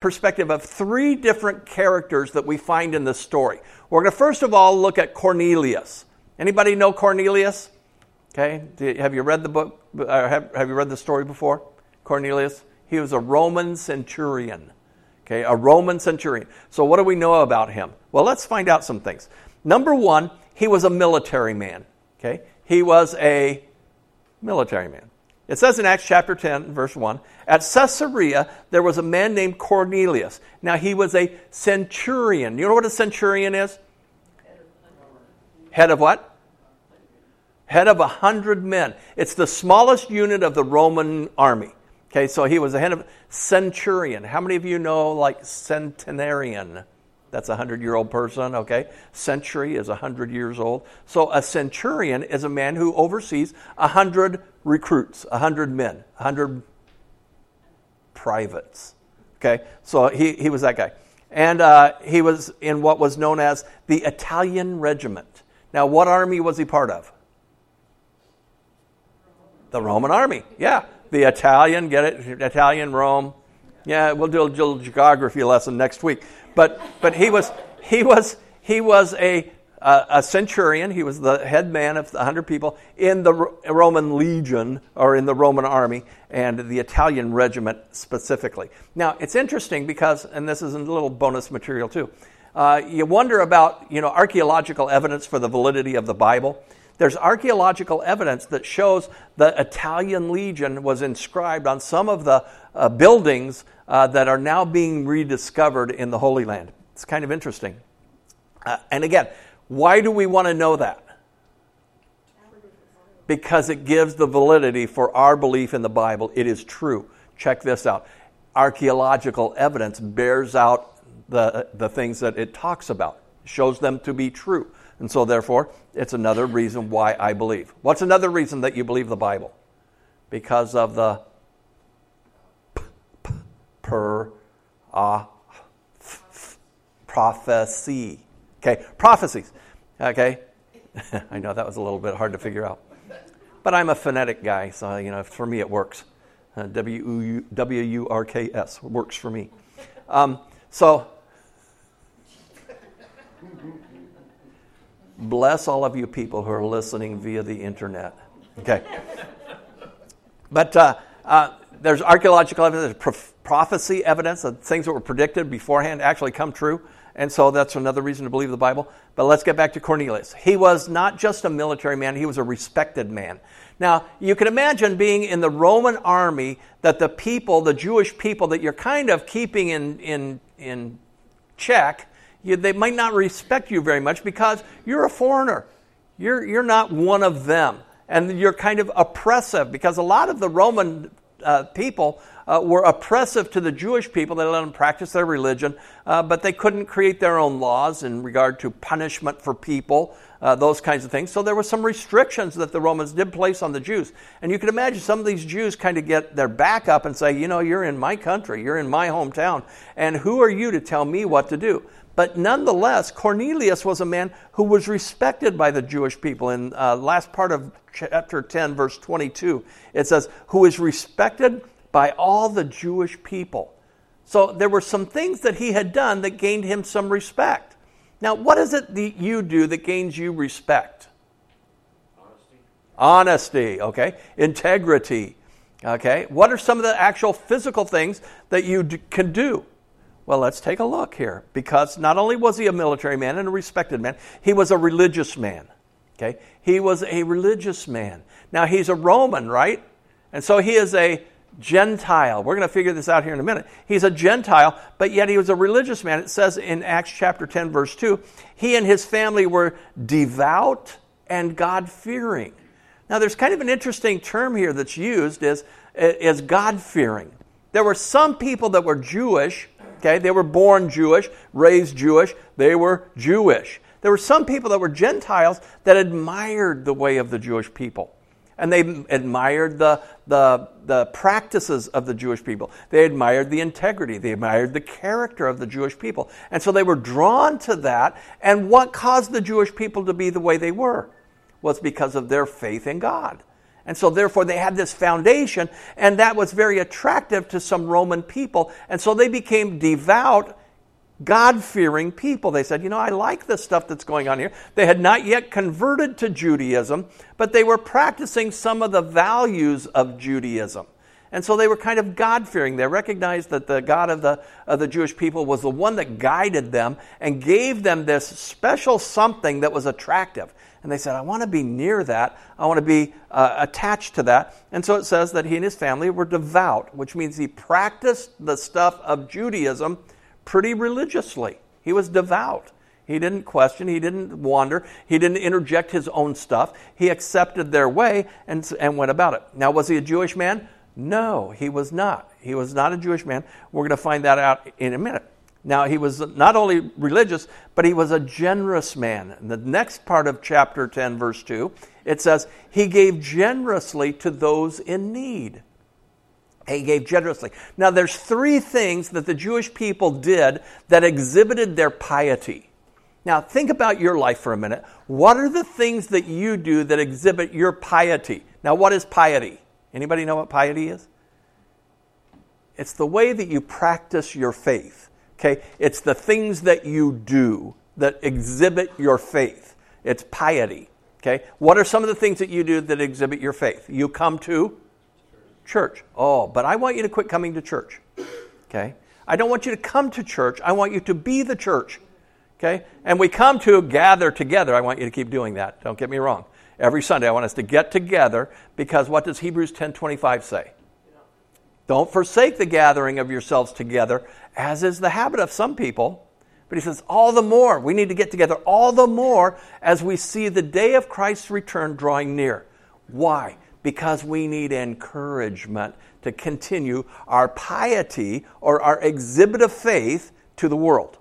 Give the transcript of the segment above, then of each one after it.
perspective of three different characters that we find in this story. We're going to first of all look at Cornelius. Anybody know Cornelius? Okay, have you read the book? Uh, have, have you read the story before? Cornelius? He was a Roman centurion. Okay, a Roman centurion. So, what do we know about him? Well, let's find out some things. Number one, he was a military man. Okay, he was a military man. It says in Acts chapter 10, verse 1 At Caesarea, there was a man named Cornelius. Now, he was a centurion. You know what a centurion is? Head of what? Head of a hundred men. It's the smallest unit of the Roman army. Okay, so he was a head of centurion. How many of you know like centenarian? That's a hundred year old person, okay? Century is a hundred years old. So a centurion is a man who oversees a hundred recruits, a hundred men, a hundred privates. Okay, so he, he was that guy. And uh, he was in what was known as the Italian Regiment. Now, what army was he part of? The Roman army, yeah. The Italian, get it? Italian, Rome. Yeah, we'll do a little geography lesson next week. But but he was he was he was a a centurion. He was the head man of the hundred people in the Roman legion or in the Roman army and the Italian regiment specifically. Now it's interesting because, and this is a little bonus material too. Uh, you wonder about you know archaeological evidence for the validity of the Bible. There's archaeological evidence that shows the Italian legion was inscribed on some of the uh, buildings uh, that are now being rediscovered in the Holy Land. It's kind of interesting. Uh, and again, why do we want to know that? Because it gives the validity for our belief in the Bible. It is true. Check this out. Archaeological evidence bears out the, the things that it talks about, shows them to be true. And so, therefore, it's another reason why I believe. What's another reason that you believe the Bible? Because of the p- p- per uh, prophecy. Okay, prophecies. Okay, I know that was a little bit hard to figure out, but I'm a phonetic guy, so you know for me it works. Uh, W U R K S works for me. Um, so, bless all of you people who are listening via the internet. Okay, but uh, uh, there's archaeological evidence, there's prophecy evidence that things that were predicted beforehand actually come true. And so that's another reason to believe the Bible. But let's get back to Cornelius. He was not just a military man, he was a respected man. Now, you can imagine being in the Roman army that the people, the Jewish people that you're kind of keeping in, in, in check, you, they might not respect you very much because you're a foreigner. You're, you're not one of them. And you're kind of oppressive because a lot of the Roman uh, people uh, were oppressive to the Jewish people. They let them practice their religion, uh, but they couldn't create their own laws in regard to punishment for people, uh, those kinds of things. So there were some restrictions that the Romans did place on the Jews. And you can imagine some of these Jews kind of get their back up and say, you know, you're in my country, you're in my hometown, and who are you to tell me what to do? But nonetheless, Cornelius was a man who was respected by the Jewish people. In uh, last part of chapter 10, verse 22, it says, who is respected by all the Jewish people. So there were some things that he had done that gained him some respect. Now, what is it that you do that gains you respect? Honesty. Honesty, okay. Integrity, okay. What are some of the actual physical things that you d- can do? Well, let's take a look here because not only was he a military man and a respected man, he was a religious man. Okay? He was a religious man. Now, he's a Roman, right? And so he is a Gentile. We're going to figure this out here in a minute. He's a Gentile, but yet he was a religious man. It says in Acts chapter 10, verse 2, he and his family were devout and God fearing. Now, there's kind of an interesting term here that's used is, is God fearing. There were some people that were Jewish Okay, they were born Jewish, raised Jewish, they were Jewish. There were some people that were Gentiles that admired the way of the Jewish people. And they admired the, the, the practices of the Jewish people. They admired the integrity. They admired the character of the Jewish people. And so they were drawn to that. And what caused the Jewish people to be the way they were was because of their faith in God. And so, therefore, they had this foundation, and that was very attractive to some Roman people. And so they became devout, God fearing people. They said, You know, I like the stuff that's going on here. They had not yet converted to Judaism, but they were practicing some of the values of Judaism. And so they were kind of God fearing. They recognized that the God of the, of the Jewish people was the one that guided them and gave them this special something that was attractive. And they said, I want to be near that. I want to be uh, attached to that. And so it says that he and his family were devout, which means he practiced the stuff of Judaism pretty religiously. He was devout. He didn't question, he didn't wander, he didn't interject his own stuff. He accepted their way and, and went about it. Now, was he a Jewish man? No, he was not. He was not a Jewish man. We're going to find that out in a minute. Now, he was not only religious, but he was a generous man. In the next part of chapter 10, verse 2, it says, He gave generously to those in need. He gave generously. Now, there's three things that the Jewish people did that exhibited their piety. Now, think about your life for a minute. What are the things that you do that exhibit your piety? Now, what is piety? Anybody know what piety is? It's the way that you practice your faith. Okay? It's the things that you do that exhibit your faith. It's piety. Okay? What are some of the things that you do that exhibit your faith? You come to church. Oh, but I want you to quit coming to church. Okay? I don't want you to come to church. I want you to be the church. Okay? And we come to gather together. I want you to keep doing that. Don't get me wrong. Every Sunday I want us to get together because what does Hebrews 10:25 say? Don't forsake the gathering of yourselves together, as is the habit of some people. But he says, all the more, we need to get together all the more as we see the day of Christ's return drawing near. Why? Because we need encouragement to continue our piety or our exhibit of faith to the world.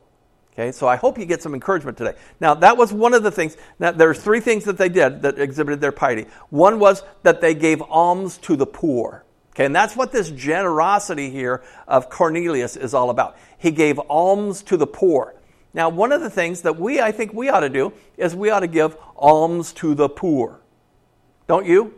Okay, so I hope you get some encouragement today. Now, that was one of the things. Now, there's three things that they did that exhibited their piety. One was that they gave alms to the poor. Okay, and that's what this generosity here of Cornelius is all about. He gave alms to the poor. Now, one of the things that we, I think we ought to do is we ought to give alms to the poor. Don't you?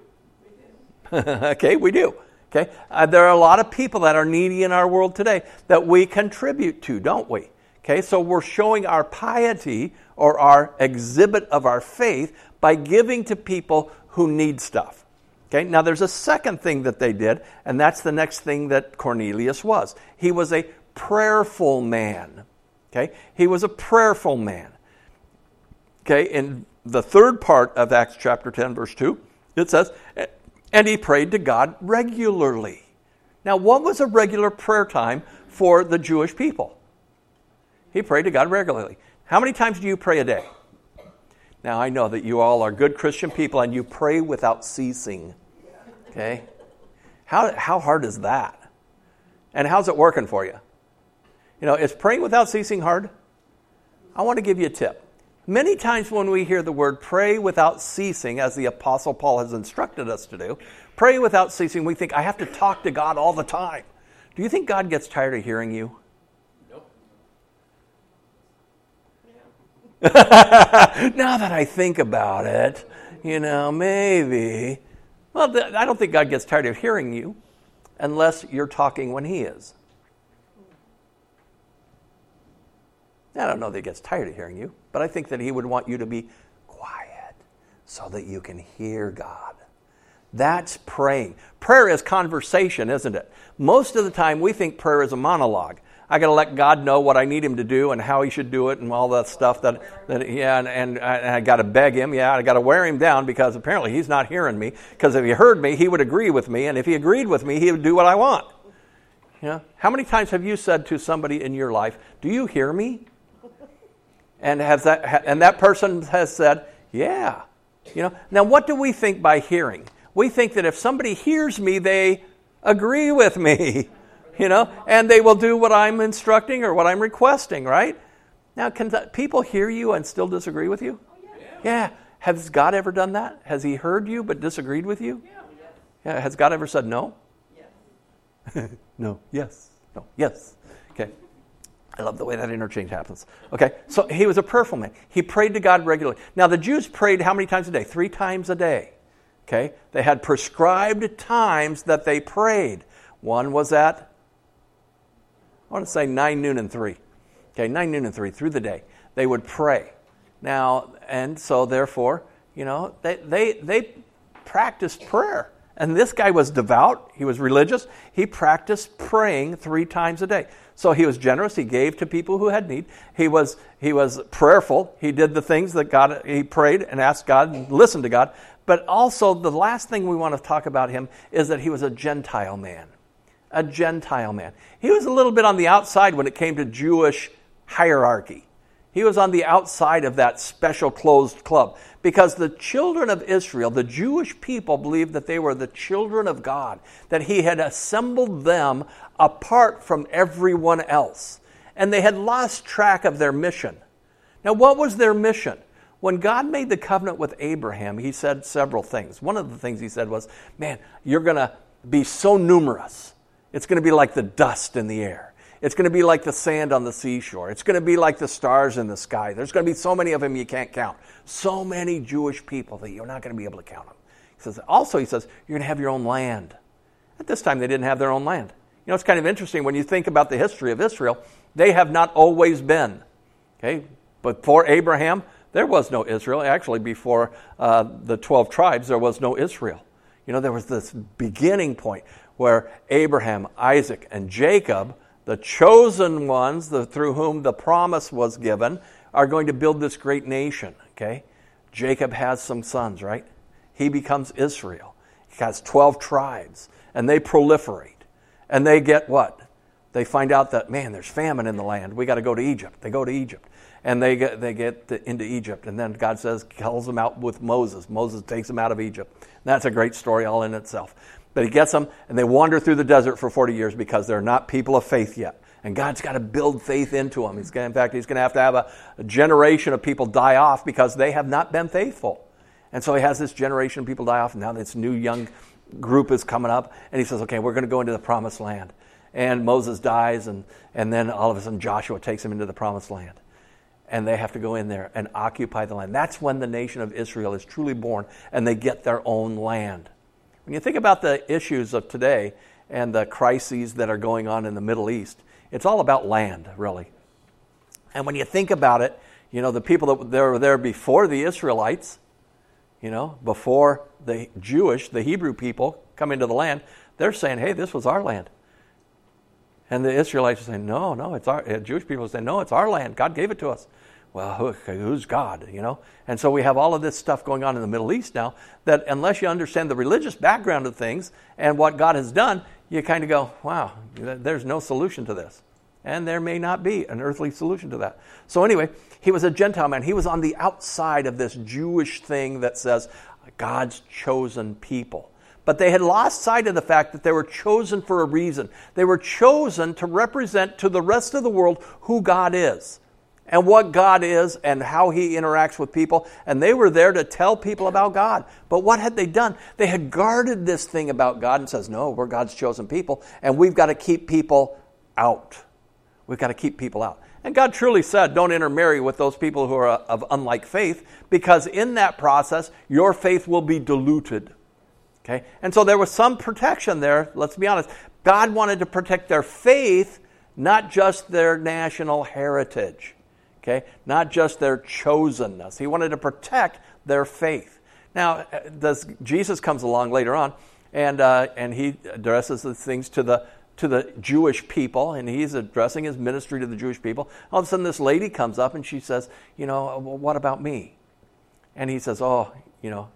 okay, we do. Okay, uh, there are a lot of people that are needy in our world today that we contribute to, don't we? Okay, so we're showing our piety or our exhibit of our faith by giving to people who need stuff. Okay, now there's a second thing that they did, and that's the next thing that Cornelius was. He was a prayerful man. Okay, he was a prayerful man. Okay, in the third part of Acts chapter 10, verse 2, it says, and he prayed to God regularly. Now, what was a regular prayer time for the Jewish people? He prayed to God regularly. How many times do you pray a day? Now, I know that you all are good Christian people and you pray without ceasing. Okay? How, how hard is that? And how's it working for you? You know, is praying without ceasing hard? I want to give you a tip. Many times when we hear the word pray without ceasing, as the Apostle Paul has instructed us to do, pray without ceasing, we think, I have to talk to God all the time. Do you think God gets tired of hearing you? Nope. now that I think about it, you know, maybe. Well, I don't think God gets tired of hearing you unless you're talking when He is. I don't know that He gets tired of hearing you, but I think that He would want you to be quiet so that you can hear God. That's praying. Prayer is conversation, isn't it? Most of the time, we think prayer is a monologue. I got to let God know what I need Him to do and how He should do it and all that stuff. That, that yeah, and, and I, I got to beg Him. Yeah, I got to wear Him down because apparently He's not hearing me. Because if He heard me, He would agree with me, and if He agreed with me, He would do what I want. Yeah. How many times have you said to somebody in your life, "Do you hear me?" And has that and that person has said, "Yeah." You know. Now, what do we think by hearing? We think that if somebody hears me, they agree with me. you know, and they will do what I'm instructing or what I'm requesting, right? Now, can people hear you and still disagree with you? Yeah. yeah. Has God ever done that? Has He heard you but disagreed with you? Yeah. yeah. Has God ever said no? Yes. no. Yes. No. Yes. Okay. I love the way that interchange happens. Okay. So he was a prayerful man. He prayed to God regularly. Now, the Jews prayed how many times a day? Three times a day. Okay? They had prescribed times that they prayed. One was at, I want to say 9, noon, and 3. Okay, 9, noon, and 3 through the day. They would pray. Now, and so therefore, you know, they, they, they practiced prayer. And this guy was devout, he was religious, he practiced praying three times a day. So he was generous, he gave to people who had need. He was, he was prayerful, he did the things that God, he prayed and asked God and listened to God. But also, the last thing we want to talk about him is that he was a Gentile man. A Gentile man. He was a little bit on the outside when it came to Jewish hierarchy. He was on the outside of that special closed club because the children of Israel, the Jewish people, believed that they were the children of God, that He had assembled them apart from everyone else. And they had lost track of their mission. Now, what was their mission? When God made the covenant with Abraham, He said several things. One of the things He said was, Man, you're going to be so numerous, it's going to be like the dust in the air. It's going to be like the sand on the seashore. It's going to be like the stars in the sky. There's going to be so many of them you can't count. So many Jewish people that you're not going to be able to count them. He says, also, he says, you're going to have your own land. At this time, they didn't have their own land. You know, it's kind of interesting when you think about the history of Israel, they have not always been. Okay? But for Abraham, there was no Israel. Actually, before uh, the 12 tribes, there was no Israel. You know, there was this beginning point where Abraham, Isaac, and Jacob the chosen ones the, through whom the promise was given are going to build this great nation. Okay? Jacob has some sons, right? He becomes Israel. He has 12 tribes, and they proliferate. And they get what? They find out that, man, there's famine in the land. We got to go to Egypt. They go to Egypt. And they get, they get to, into Egypt. And then God says, calls them out with Moses. Moses takes them out of Egypt. And that's a great story all in itself. But he gets them, and they wander through the desert for 40 years because they're not people of faith yet. And God's got to build faith into them. He's gonna, in fact, he's going to have to have a, a generation of people die off because they have not been faithful. And so he has this generation of people die off, and now this new young group is coming up, and he says, okay, we're going to go into the promised land. And Moses dies, and, and then all of a sudden Joshua takes them into the promised land. And they have to go in there and occupy the land. That's when the nation of Israel is truly born, and they get their own land. When you think about the issues of today and the crises that are going on in the Middle East, it's all about land, really. And when you think about it, you know, the people that were there before the Israelites, you know, before the Jewish, the Hebrew people come into the land, they're saying, hey, this was our land. And the Israelites are saying, no, no, it's our, Jewish people are saying, no, it's our land. God gave it to us well, who's God, you know? And so we have all of this stuff going on in the Middle East now that unless you understand the religious background of things and what God has done, you kind of go, wow, there's no solution to this. And there may not be an earthly solution to that. So, anyway, he was a Gentile man. He was on the outside of this Jewish thing that says God's chosen people. But they had lost sight of the fact that they were chosen for a reason. They were chosen to represent to the rest of the world who God is and what God is and how He interacts with people. And they were there to tell people about God. But what had they done? They had guarded this thing about God and says, no, we're God's chosen people, and we've got to keep people out. We've got to keep people out. And God truly said, don't intermarry with those people who are of unlike faith, because in that process, your faith will be diluted. Okay? And so there was some protection there, let's be honest. God wanted to protect their faith, not just their national heritage okay? Not just their chosenness. He wanted to protect their faith. Now, does, Jesus comes along later on, and, uh, and he addresses the things to the, to the Jewish people, and he's addressing his ministry to the Jewish people. All of a sudden, this lady comes up and she says, You know, well, what about me? And he says, Oh, you know,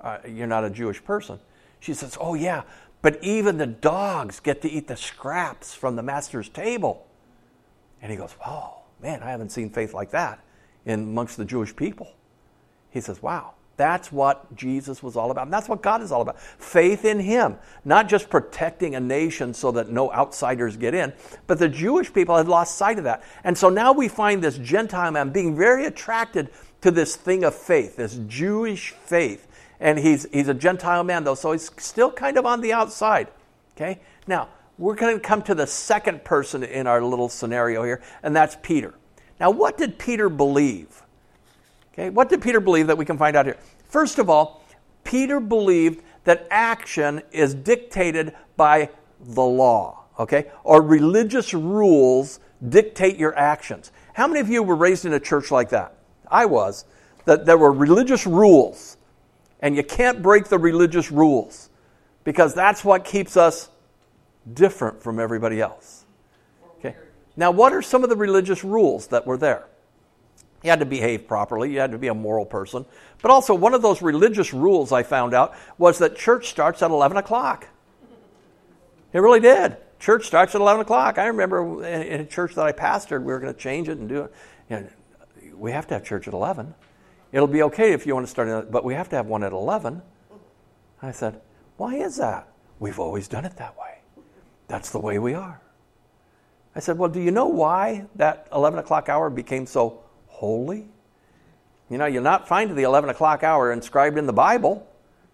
uh, you're not a Jewish person. She says, Oh, yeah, but even the dogs get to eat the scraps from the master's table. And he goes, Oh, man, I haven't seen faith like that in amongst the Jewish people. He says, wow, that's what Jesus was all about. And that's what God is all about. Faith in Him. Not just protecting a nation so that no outsiders get in, but the Jewish people had lost sight of that. And so now we find this Gentile man being very attracted to this thing of faith, this Jewish faith. And he's, he's a Gentile man, though, so he's still kind of on the outside. Okay? Now, we're going to come to the second person in our little scenario here, and that's Peter. Now, what did Peter believe? Okay, what did Peter believe that we can find out here? First of all, Peter believed that action is dictated by the law, okay? Or religious rules dictate your actions. How many of you were raised in a church like that? I was. That there were religious rules, and you can't break the religious rules because that's what keeps us different from everybody else. Okay? Now, what are some of the religious rules that were there? You had to behave properly, you had to be a moral person. But also, one of those religious rules I found out was that church starts at 11 o'clock. It really did. Church starts at 11 o'clock. I remember in a church that I pastored, we were going to change it and do it. You know, we have to have church at 11. It'll be okay if you want to start, but we have to have one at 11. I said, Why is that? We've always done it that way. That's the way we are. I said, Well, do you know why that 11 o'clock hour became so holy? You know, you'll not find the 11 o'clock hour inscribed in the Bible,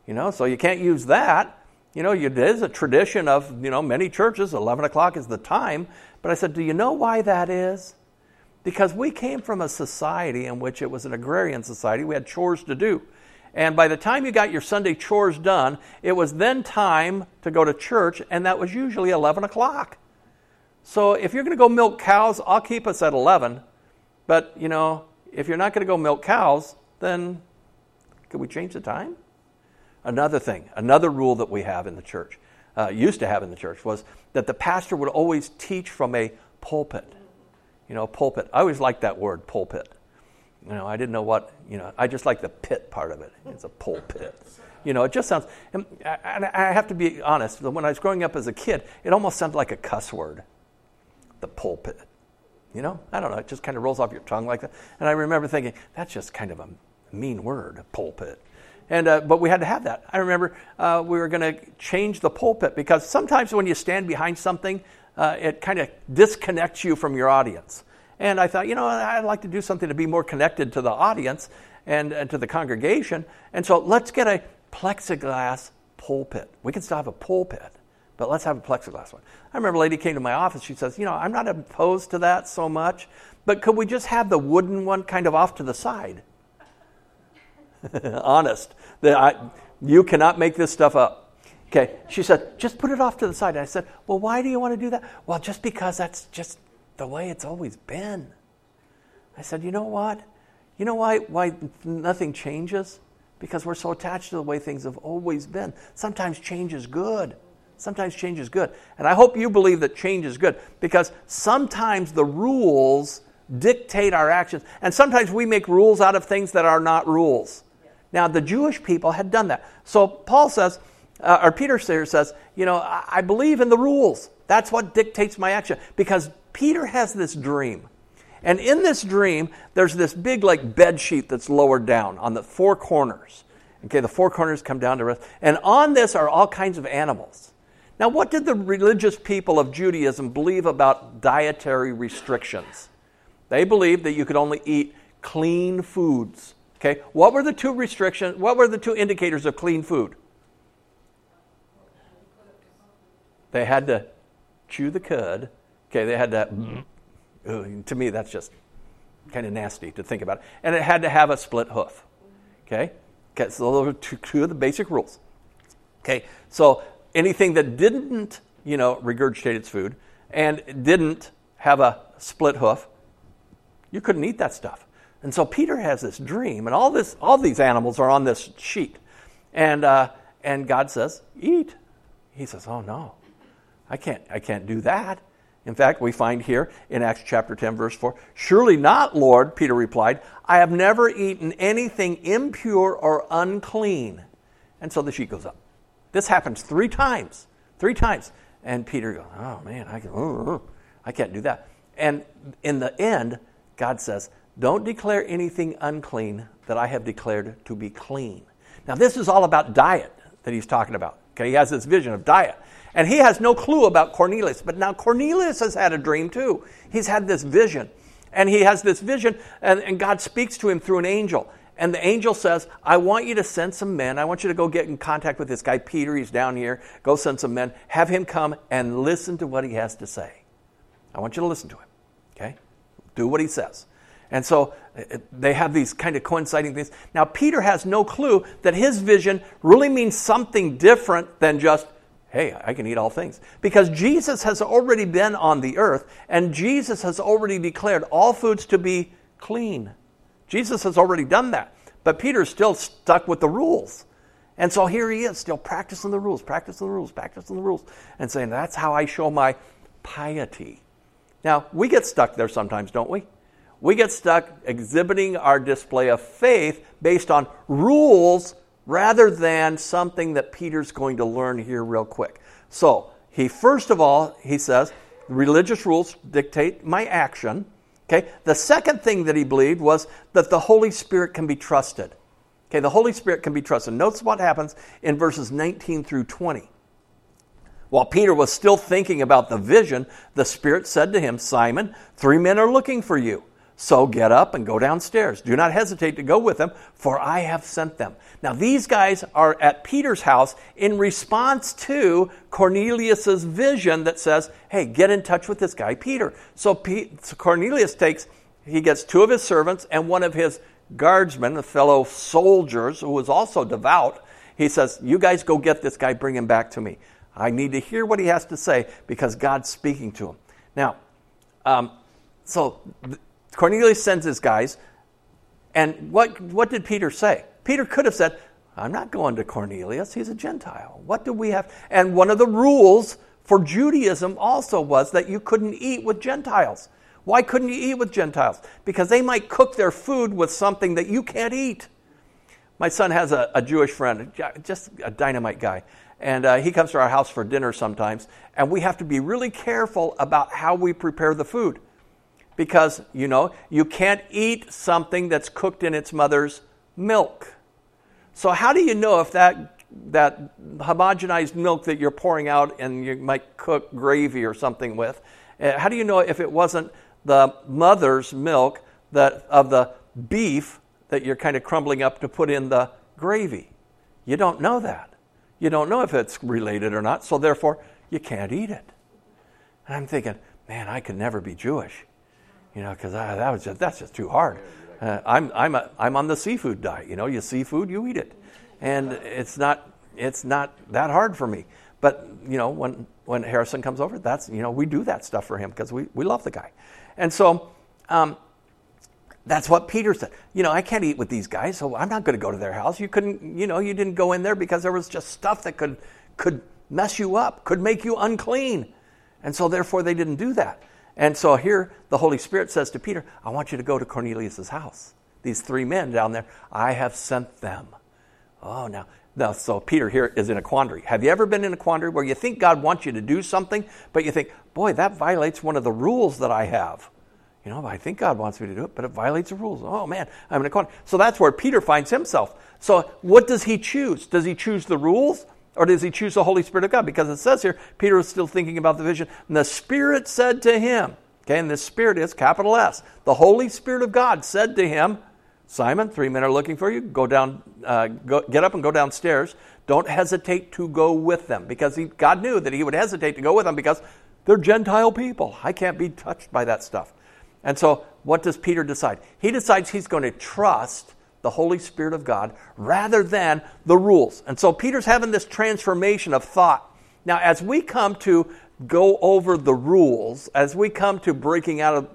you know, so you can't use that. You know, it is a tradition of, you know, many churches, 11 o'clock is the time. But I said, do you know why that is? Because we came from a society in which it was an agrarian society. We had chores to do. And by the time you got your Sunday chores done, it was then time to go to church, and that was usually 11 o'clock. So if you're going to go milk cows, I'll keep us at 11. But, you know, if you're not going to go milk cows, then could we change the time? Another thing, another rule that we have in the church, uh, used to have in the church, was that the pastor would always teach from a pulpit. You know, pulpit. I always liked that word, pulpit. You know, I didn't know what, you know, I just like the pit part of it. It's a pulpit. You know, it just sounds, and I have to be honest, when I was growing up as a kid, it almost sounded like a cuss word, the pulpit. You know, I don't know, it just kind of rolls off your tongue like that. And I remember thinking, that's just kind of a mean word, pulpit. And, uh, but we had to have that. I remember uh, we were going to change the pulpit because sometimes when you stand behind something, uh, it kind of disconnects you from your audience. And I thought, you know, I'd like to do something to be more connected to the audience and, and to the congregation. And so let's get a plexiglass pulpit. We can still have a pulpit, but let's have a plexiglass one. I remember a lady came to my office. She says, You know, I'm not opposed to that so much, but could we just have the wooden one kind of off to the side? Honest. That I, you cannot make this stuff up. Okay. She said, Just put it off to the side. And I said, Well, why do you want to do that? Well, just because that's just the way it's always been. I said, You know what? You know why, why nothing changes? Because we're so attached to the way things have always been. Sometimes change is good. Sometimes change is good. And I hope you believe that change is good because sometimes the rules dictate our actions. And sometimes we make rules out of things that are not rules. Now, the Jewish people had done that. So Paul says, uh, or Peter says, you know, I, I believe in the rules. That's what dictates my action. Because Peter has this dream. And in this dream, there's this big, like, bed sheet that's lowered down on the four corners. Okay, the four corners come down to rest. And on this are all kinds of animals. Now, what did the religious people of Judaism believe about dietary restrictions? They believed that you could only eat clean foods. Okay, what were the two restrictions? What were the two indicators of clean food? They had to chew the cud. Okay, they had to. Mm-hmm. To me, that's just kind of nasty to think about. And it had to have a split hoof. Okay, okay so those are two, two of the basic rules. Okay, so anything that didn't, you know, regurgitate its food and didn't have a split hoof, you couldn't eat that stuff. And so Peter has this dream, and all this, all these animals are on this sheet, and uh, and God says, "Eat." He says, "Oh no, I can't. I can't do that." In fact, we find here in Acts chapter 10, verse 4, Surely not, Lord, Peter replied, I have never eaten anything impure or unclean. And so the sheet goes up. This happens three times. Three times. And Peter goes, Oh man, I, can, uh, I can't do that. And in the end, God says, Don't declare anything unclean that I have declared to be clean. Now, this is all about diet that he's talking about. Okay, he has this vision of diet. And he has no clue about Cornelius. But now Cornelius has had a dream too. He's had this vision. And he has this vision, and, and God speaks to him through an angel. And the angel says, I want you to send some men. I want you to go get in contact with this guy, Peter. He's down here. Go send some men. Have him come and listen to what he has to say. I want you to listen to him. Okay? Do what he says. And so uh, they have these kind of coinciding things. Now, Peter has no clue that his vision really means something different than just, hey, I can eat all things. Because Jesus has already been on the earth, and Jesus has already declared all foods to be clean. Jesus has already done that. But Peter's still stuck with the rules. And so here he is, still practicing the rules, practicing the rules, practicing the rules, and saying, that's how I show my piety. Now, we get stuck there sometimes, don't we? We get stuck exhibiting our display of faith based on rules rather than something that Peter's going to learn here real quick. So, he first of all, he says, religious rules dictate my action. Okay? The second thing that he believed was that the Holy Spirit can be trusted. Okay, the Holy Spirit can be trusted. Notice what happens in verses 19 through 20. While Peter was still thinking about the vision, the Spirit said to him, Simon, three men are looking for you. So get up and go downstairs. Do not hesitate to go with them, for I have sent them. Now, these guys are at Peter's house in response to Cornelius's vision that says, hey, get in touch with this guy, Peter. So, so Cornelius takes, he gets two of his servants and one of his guardsmen, a fellow soldiers, who was also devout. He says, You guys go get this guy, bring him back to me. I need to hear what he has to say because God's speaking to him. Now, um, so Cornelius sends his guys, and what, what did Peter say? Peter could have said, I'm not going to Cornelius, he's a Gentile. What do we have? And one of the rules for Judaism also was that you couldn't eat with Gentiles. Why couldn't you eat with Gentiles? Because they might cook their food with something that you can't eat. My son has a, a Jewish friend, just a dynamite guy. And uh, he comes to our house for dinner sometimes. And we have to be really careful about how we prepare the food. Because, you know, you can't eat something that's cooked in its mother's milk. So, how do you know if that, that homogenized milk that you're pouring out and you might cook gravy or something with, uh, how do you know if it wasn't the mother's milk that, of the beef that you're kind of crumbling up to put in the gravy. You don't know that. You don't know if it's related or not, so therefore you can't eat it. And I'm thinking, man, I could never be Jewish, you know, because that was just that's just too hard. Uh, I'm I'm a, I'm on the seafood diet. You know, you seafood, you eat it, and it's not it's not that hard for me. But you know, when when Harrison comes over, that's you know we do that stuff for him because we we love the guy. And so um, that's what Peter said. You know, I can't eat with these guys, so I'm not going to go to their house. You couldn't, you know, you didn't go in there because there was just stuff that could could mess you up, could make you unclean. And so therefore they didn't do that. And so here the Holy Spirit says to Peter, I want you to go to Cornelius' house. These three men down there, I have sent them. Oh, now, now, so Peter here is in a quandary. Have you ever been in a quandary where you think God wants you to do something, but you think, boy, that violates one of the rules that I have. You know, I think God wants me to do it, but it violates the rules. Oh man, I'm in a quandary. So that's where Peter finds himself. So what does he choose? Does he choose the rules? Or does he choose the Holy Spirit of God? Because it says here, Peter was still thinking about the vision. And the Spirit said to him, okay, and the Spirit is capital S. The Holy Spirit of God said to him, Simon, three men are looking for you. Go down, uh, go, get up and go downstairs. Don't hesitate to go with them because he, God knew that he would hesitate to go with them because they're Gentile people. I can't be touched by that stuff. And so, what does Peter decide? He decides he's going to trust the Holy Spirit of God rather than the rules. And so, Peter's having this transformation of thought. Now, as we come to go over the rules, as we come to breaking out of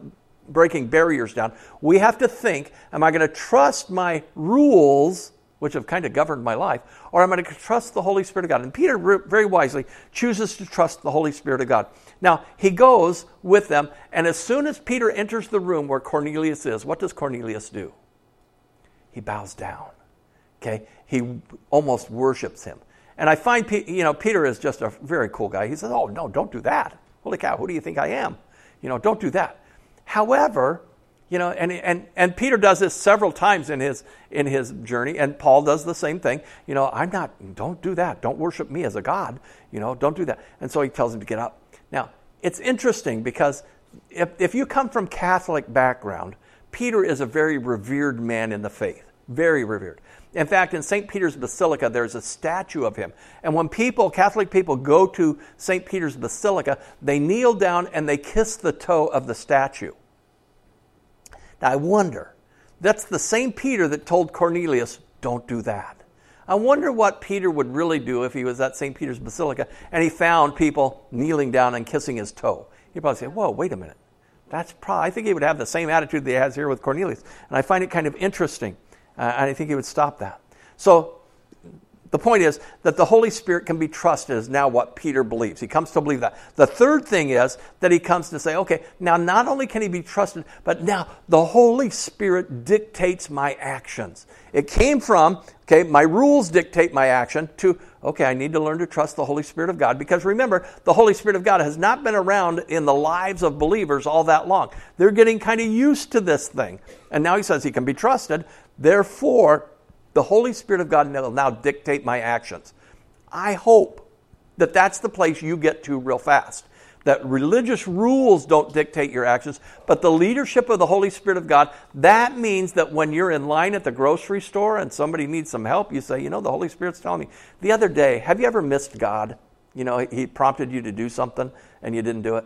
breaking barriers down, we have to think am I going to trust my rules, which have kind of governed my life, or am I going to trust the Holy Spirit of God? And Peter very wisely chooses to trust the Holy Spirit of God. Now, he goes with them, and as soon as Peter enters the room where Cornelius is, what does Cornelius do? He bows down. Okay? He almost worships him. And I find, you know, Peter is just a very cool guy. He says, Oh, no, don't do that. Holy cow, who do you think I am? You know, don't do that. However, you know, and, and, and Peter does this several times in his, in his journey, and Paul does the same thing. You know, I'm not, don't do that. Don't worship me as a God. You know, don't do that. And so he tells him to get up. Now, it's interesting because if, if you come from Catholic background, Peter is a very revered man in the faith. Very revered. In fact, in St. Peter's Basilica, there's a statue of him. And when people, Catholic people, go to St. Peter's Basilica, they kneel down and they kiss the toe of the statue. Now, I wonder, that's the same Peter that told Cornelius, don't do that. I wonder what Peter would really do if he was at St. Peter's Basilica and he found people kneeling down and kissing his toe. He'd probably say, Whoa, wait a minute. That's probably, I think he would have the same attitude that he has here with Cornelius. And I find it kind of interesting. Uh, and I think he would stop that. So the point is that the Holy Spirit can be trusted, is now what Peter believes. He comes to believe that. The third thing is that he comes to say, okay, now not only can he be trusted, but now the Holy Spirit dictates my actions. It came from, okay, my rules dictate my action, to, okay, I need to learn to trust the Holy Spirit of God. Because remember, the Holy Spirit of God has not been around in the lives of believers all that long. They're getting kind of used to this thing. And now he says he can be trusted. Therefore, the Holy Spirit of God will now dictate my actions. I hope that that's the place you get to real fast. That religious rules don't dictate your actions, but the leadership of the Holy Spirit of God, that means that when you're in line at the grocery store and somebody needs some help, you say, you know, the Holy Spirit's telling me. The other day, have you ever missed God? You know, He prompted you to do something and you didn't do it.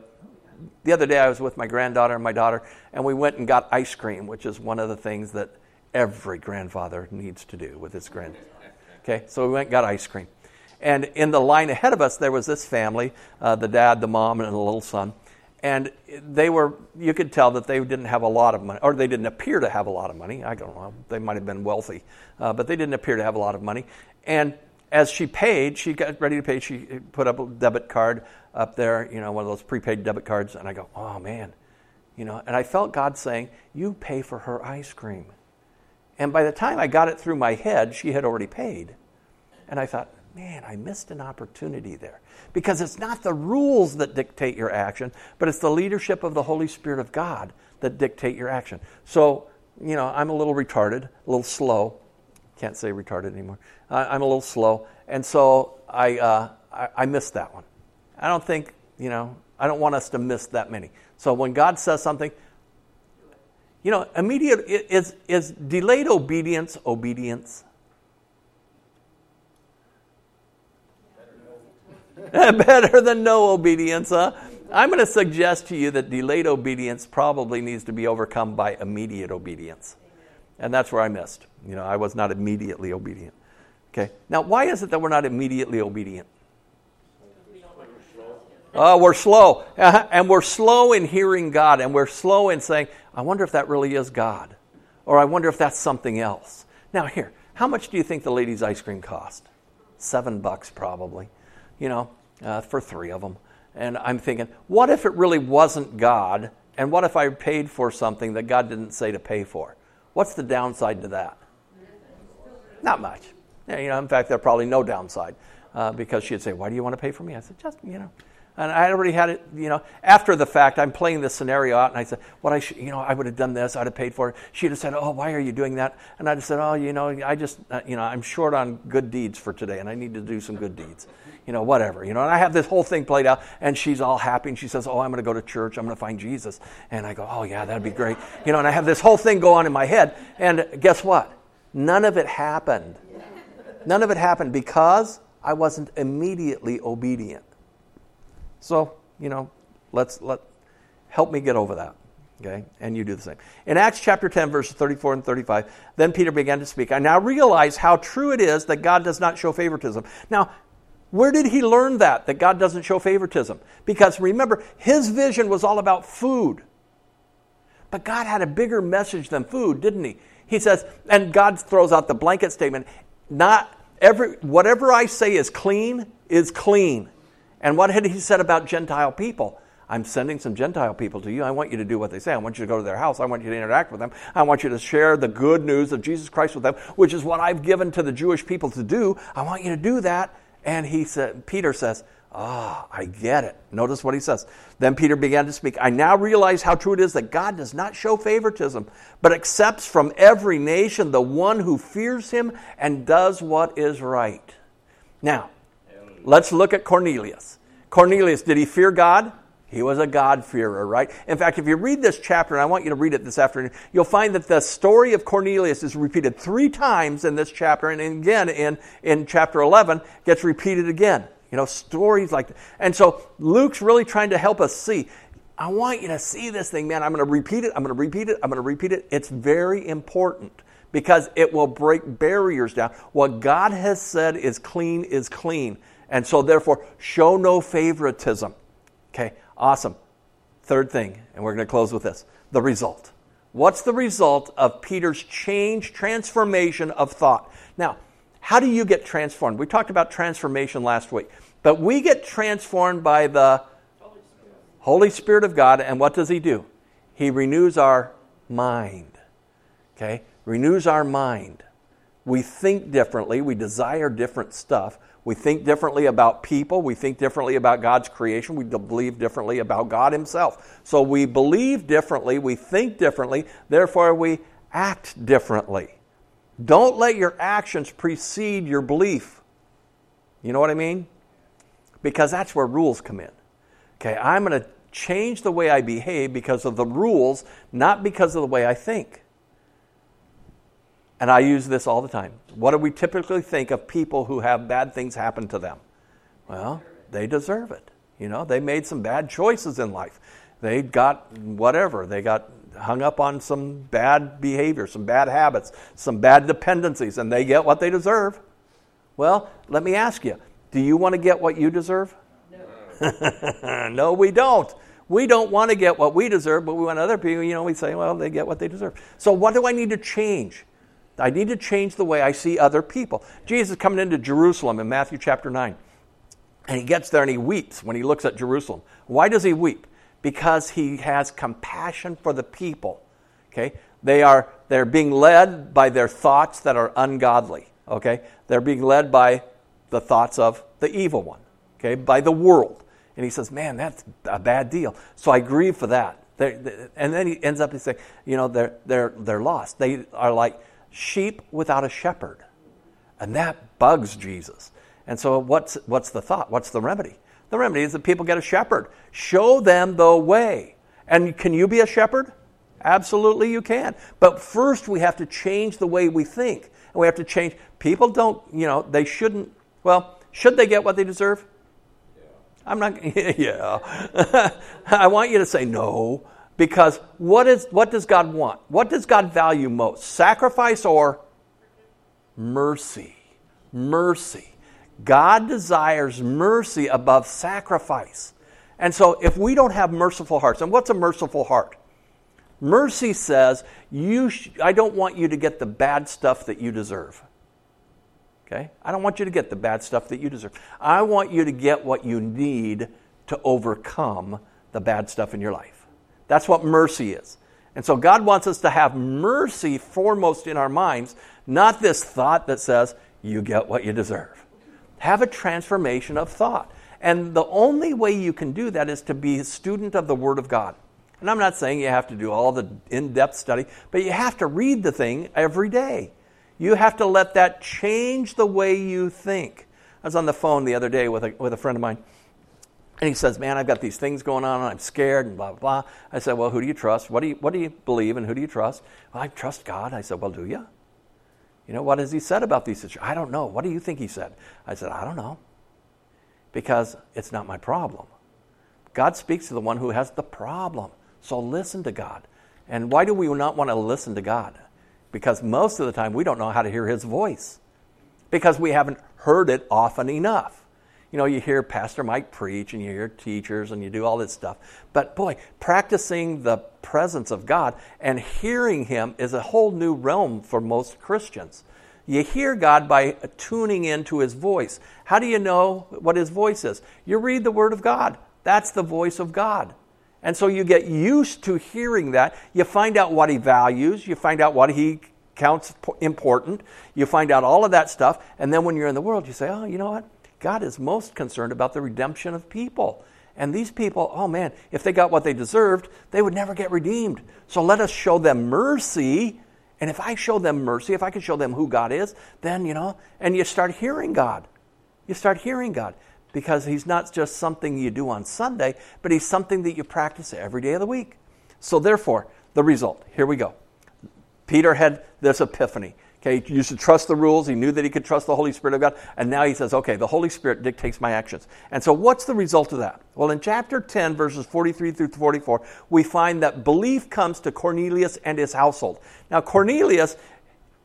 The other day, I was with my granddaughter and my daughter, and we went and got ice cream, which is one of the things that every grandfather needs to do with his grand. Okay, so we went and got ice cream. And in the line ahead of us, there was this family uh, the dad, the mom, and the little son. And they were, you could tell that they didn't have a lot of money, or they didn't appear to have a lot of money. I don't know, they might have been wealthy, uh, but they didn't appear to have a lot of money. And as she paid, she got ready to pay, she put up a debit card up there, you know, one of those prepaid debit cards. And I go, oh man, you know, and I felt God saying, you pay for her ice cream. And by the time I got it through my head, she had already paid. And I thought, man, I missed an opportunity there. Because it's not the rules that dictate your action, but it's the leadership of the Holy Spirit of God that dictate your action. So, you know, I'm a little retarded, a little slow. Can't say retarded anymore. I'm a little slow. And so I, uh, I, I missed that one. I don't think, you know, I don't want us to miss that many. So when God says something, you know, immediate is, is delayed obedience obedience? Better than no obedience, huh? I'm going to suggest to you that delayed obedience probably needs to be overcome by immediate obedience. And that's where I missed. You know, I was not immediately obedient. Okay. Now, why is it that we're not immediately obedient? Oh, we're slow. Uh-huh. And we're slow in hearing God, and we're slow in saying, I wonder if that really is God. Or I wonder if that's something else. Now, here, how much do you think the lady's ice cream cost? Seven bucks, probably, you know, uh, for three of them. And I'm thinking, what if it really wasn't God? And what if I paid for something that God didn't say to pay for? What's the downside to that? Not much. You know, in fact, there's probably no downside uh, because she'd say, Why do you want to pay for me? I said, Just, you know, and I already had it, you know, after the fact, I'm playing this scenario out, and I said, what I should, you know, I would have done this, I'd have paid for it. She'd have said, oh, why are you doing that? And I'd have said, oh, you know, I just, uh, you know, I'm short on good deeds for today, and I need to do some good deeds. You know, whatever, you know, and I have this whole thing played out, and she's all happy, and she says, oh, I'm going to go to church, I'm going to find Jesus. And I go, oh, yeah, that'd be great. You know, and I have this whole thing go on in my head, and guess what? None of it happened. None of it happened because I wasn't immediately obedient. So, you know, let's let help me get over that. Okay? And you do the same. In Acts chapter 10, verses 34 and 35, then Peter began to speak. I now realize how true it is that God does not show favoritism. Now, where did he learn that, that God doesn't show favoritism? Because remember, his vision was all about food. But God had a bigger message than food, didn't he? He says, and God throws out the blanket statement, not every whatever I say is clean is clean. And what had he said about Gentile people? I'm sending some Gentile people to you. I want you to do what they say. I want you to go to their house. I want you to interact with them. I want you to share the good news of Jesus Christ with them, which is what I've given to the Jewish people to do. I want you to do that. And he said, Peter says, Ah, I get it. Notice what he says. Then Peter began to speak. I now realize how true it is that God does not show favoritism, but accepts from every nation the one who fears him and does what is right. Now, let's look at Cornelius. Cornelius, did he fear God? He was a God-fearer, right? In fact, if you read this chapter, and I want you to read it this afternoon, you'll find that the story of Cornelius is repeated three times in this chapter, and again in, in chapter 11 gets repeated again. You know, stories like that. And so Luke's really trying to help us see I want you to see this thing, man. I'm going to repeat it. I'm going to repeat it. I'm going to repeat it. It's very important because it will break barriers down. What God has said is clean is clean. And so, therefore, show no favoritism. Okay, awesome. Third thing, and we're going to close with this the result. What's the result of Peter's change, transformation of thought? Now, how do you get transformed? We talked about transformation last week, but we get transformed by the Holy Spirit, Holy Spirit of God, and what does He do? He renews our mind. Okay? Renews our mind. We think differently, we desire different stuff. We think differently about people. We think differently about God's creation. We believe differently about God Himself. So we believe differently. We think differently. Therefore, we act differently. Don't let your actions precede your belief. You know what I mean? Because that's where rules come in. Okay, I'm going to change the way I behave because of the rules, not because of the way I think. And I use this all the time. What do we typically think of people who have bad things happen to them? Well, they deserve it. You know, they made some bad choices in life. They got whatever. They got hung up on some bad behavior, some bad habits, some bad dependencies, and they get what they deserve. Well, let me ask you do you want to get what you deserve? No. no, we don't. We don't want to get what we deserve, but we want other people, you know, we say, well, they get what they deserve. So, what do I need to change? I need to change the way I see other people. Jesus is coming into Jerusalem in Matthew chapter 9. And he gets there and he weeps when he looks at Jerusalem. Why does he weep? Because he has compassion for the people. Okay? They are they're being led by their thoughts that are ungodly. Okay? They're being led by the thoughts of the evil one. Okay? By the world. And he says, Man, that's a bad deal. So I grieve for that. They're, and then he ends up saying, you know, they're, they're, they're lost. They are like sheep without a shepherd. And that bugs Jesus. And so, what's, what's the thought? What's the remedy? The remedy is that people get a shepherd. Show them the way. And can you be a shepherd? Absolutely, you can. But first, we have to change the way we think. And we have to change. People don't, you know, they shouldn't, well, should they get what they deserve? Yeah. I'm not, yeah. I want you to say no. Because what, is, what does God want? What does God value most? Sacrifice or mercy? Mercy. God desires mercy above sacrifice. And so if we don't have merciful hearts, and what's a merciful heart? Mercy says, you sh- I don't want you to get the bad stuff that you deserve. Okay? I don't want you to get the bad stuff that you deserve. I want you to get what you need to overcome the bad stuff in your life. That's what mercy is. And so God wants us to have mercy foremost in our minds, not this thought that says, you get what you deserve. Have a transformation of thought. And the only way you can do that is to be a student of the Word of God. And I'm not saying you have to do all the in depth study, but you have to read the thing every day. You have to let that change the way you think. I was on the phone the other day with a, with a friend of mine and he says, Man, I've got these things going on and I'm scared and blah, blah, blah. I said, Well, who do you trust? What do you, what do you believe and who do you trust? Well, I trust God. I said, Well, do you? You know, what has he said about these situations? I don't know. What do you think he said? I said, I don't know. Because it's not my problem. God speaks to the one who has the problem. So listen to God. And why do we not want to listen to God? Because most of the time we don't know how to hear his voice. Because we haven't heard it often enough you know, you hear Pastor Mike preach and you hear teachers and you do all this stuff. But boy, practicing the presence of God and hearing Him is a whole new realm for most Christians. You hear God by tuning into His voice. How do you know what His voice is? You read the Word of God. That's the voice of God. And so you get used to hearing that. You find out what He values, you find out what He counts important, you find out all of that stuff. And then when you're in the world, you say, oh, you know what? God is most concerned about the redemption of people. And these people, oh man, if they got what they deserved, they would never get redeemed. So let us show them mercy. And if I show them mercy, if I can show them who God is, then, you know, and you start hearing God. You start hearing God because He's not just something you do on Sunday, but He's something that you practice every day of the week. So, therefore, the result here we go. Peter had this epiphany. Okay, used to trust the rules. He knew that he could trust the Holy Spirit of God. And now he says, okay, the Holy Spirit dictates my actions. And so what's the result of that? Well, in chapter 10, verses 43 through 44, we find that belief comes to Cornelius and his household. Now, Cornelius,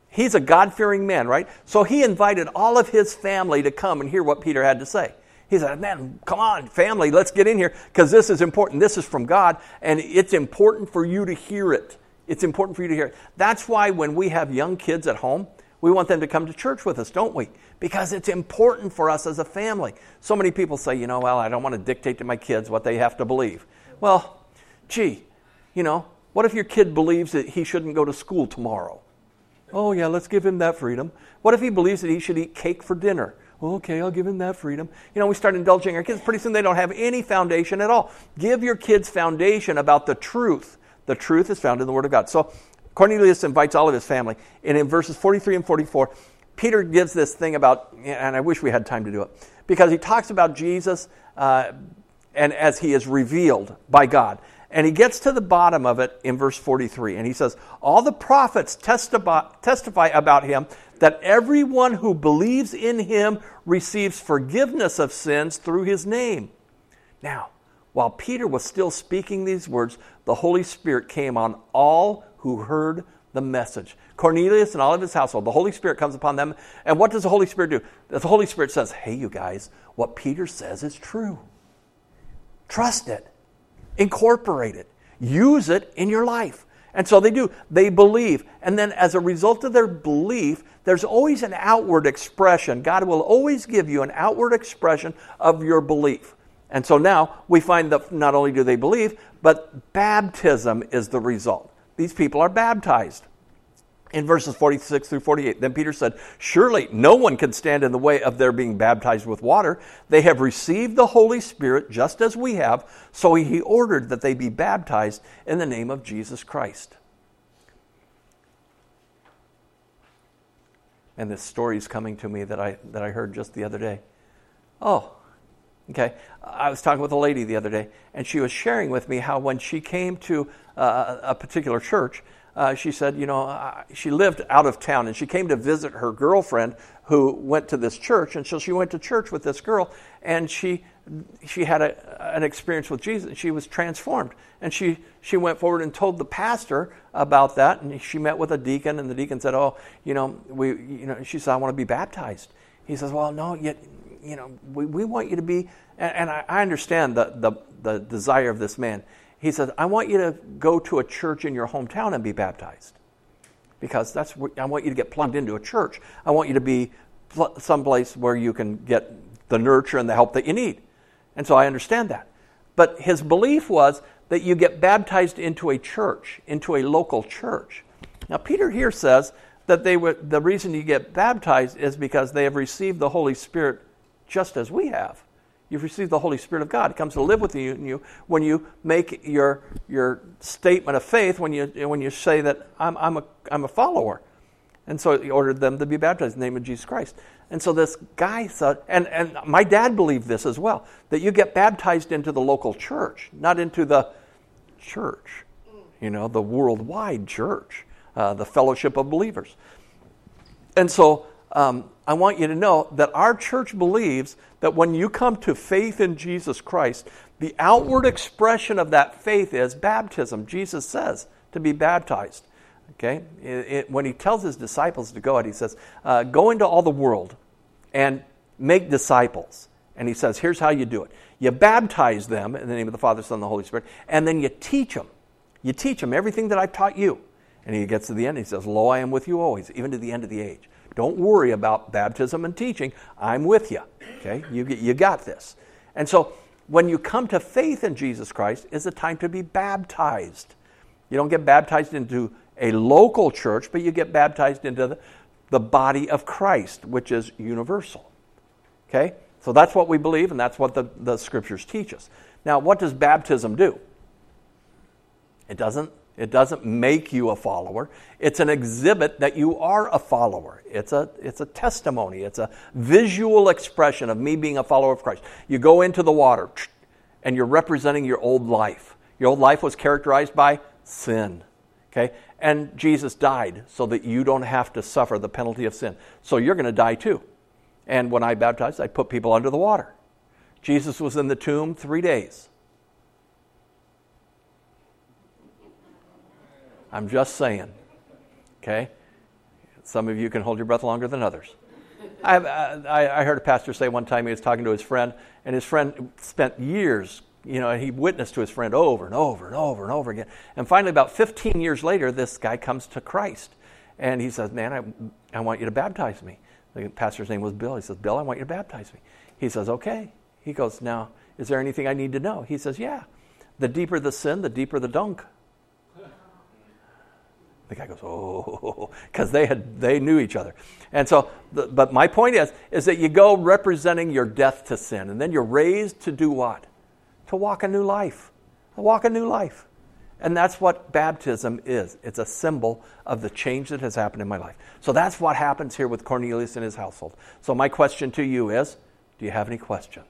he's a God fearing man, right? So he invited all of his family to come and hear what Peter had to say. He said, Man, come on, family, let's get in here because this is important. This is from God, and it's important for you to hear it. It's important for you to hear. That's why when we have young kids at home, we want them to come to church with us, don't we? Because it's important for us as a family. So many people say, you know, well, I don't want to dictate to my kids what they have to believe. Well, gee, you know, what if your kid believes that he shouldn't go to school tomorrow? Oh, yeah, let's give him that freedom. What if he believes that he should eat cake for dinner? Well, okay, I'll give him that freedom. You know, we start indulging our kids. Pretty soon they don't have any foundation at all. Give your kids foundation about the truth the truth is found in the Word of God. So Cornelius invites all of his family. And in verses 43 and 44, Peter gives this thing about, and I wish we had time to do it, because he talks about Jesus uh, and as he is revealed by God. And he gets to the bottom of it in verse 43, and he says, All the prophets testify, testify about him that everyone who believes in him receives forgiveness of sins through his name. Now, while Peter was still speaking these words, the Holy Spirit came on all who heard the message. Cornelius and all of his household, the Holy Spirit comes upon them. And what does the Holy Spirit do? The Holy Spirit says, Hey, you guys, what Peter says is true. Trust it, incorporate it, use it in your life. And so they do. They believe. And then as a result of their belief, there's always an outward expression. God will always give you an outward expression of your belief. And so now we find that not only do they believe, but baptism is the result. These people are baptized. In verses 46 through 48, then Peter said, Surely no one can stand in the way of their being baptized with water. They have received the Holy Spirit just as we have, so he ordered that they be baptized in the name of Jesus Christ. And this story is coming to me that I, that I heard just the other day. Oh, Okay, I was talking with a lady the other day, and she was sharing with me how when she came to uh, a particular church, uh, she said, you know, uh, she lived out of town, and she came to visit her girlfriend who went to this church, and so she went to church with this girl, and she she had a, an experience with Jesus. And she was transformed, and she she went forward and told the pastor about that, and she met with a deacon, and the deacon said, oh, you know, we, you know, she said, I want to be baptized. He says, well, no, yet you know, we, we want you to be, and, and I, I, understand the, the, the desire of this man. He says, I want you to go to a church in your hometown and be baptized. Because that's what, I want you to get plugged into a church. I want you to be someplace where you can get the nurture and the help that you need. And so I understand that. But his belief was that you get baptized into a church, into a local church. Now, Peter here says that they were, the reason you get baptized is because they have received the Holy Spirit just as we have. You've received the Holy Spirit of God. It comes to live with you, you when you make your, your statement of faith, when you, when you say that I'm, I'm, a, I'm a follower. And so he ordered them to be baptized in the name of Jesus Christ. And so this guy thought, and, and my dad believed this as well, that you get baptized into the local church, not into the church, you know, the worldwide church, uh, the fellowship of believers. And so um, I want you to know that our church believes that when you come to faith in Jesus Christ, the outward expression of that faith is baptism. Jesus says to be baptized. Okay? It, it, when he tells his disciples to go out, he says, uh, Go into all the world and make disciples. And he says, Here's how you do it you baptize them in the name of the Father, Son, and the Holy Spirit, and then you teach them. You teach them everything that I've taught you. And he gets to the end, he says, Lo, I am with you always, even to the end of the age. Don't worry about baptism and teaching. I'm with you. Okay? You, you got this. And so when you come to faith in Jesus Christ, is a time to be baptized. You don't get baptized into a local church, but you get baptized into the, the body of Christ, which is universal. Okay? So that's what we believe, and that's what the, the scriptures teach us. Now, what does baptism do? It doesn't it doesn't make you a follower. It's an exhibit that you are a follower. It's a, it's a testimony. It's a visual expression of me being a follower of Christ. You go into the water and you're representing your old life. Your old life was characterized by sin. Okay? And Jesus died so that you don't have to suffer the penalty of sin. So you're going to die too. And when I baptized, I put people under the water. Jesus was in the tomb three days. I'm just saying. Okay? Some of you can hold your breath longer than others. I, I, I, heard a pastor say one time he was talking to his friend, and his friend spent years, you know, he witnessed to his friend over and over and over and over again. And finally, about 15 years later, this guy comes to Christ. And he says, Man, I, I want you to baptize me. The pastor's name was Bill. He says, Bill, I want you to baptize me. He says, Okay. He goes, Now, is there anything I need to know? He says, Yeah. The deeper the sin, the deeper the dunk. The guy goes, oh, because they had they knew each other, and so. The, but my point is, is that you go representing your death to sin, and then you're raised to do what? To walk a new life, to walk a new life, and that's what baptism is. It's a symbol of the change that has happened in my life. So that's what happens here with Cornelius and his household. So my question to you is, do you have any questions?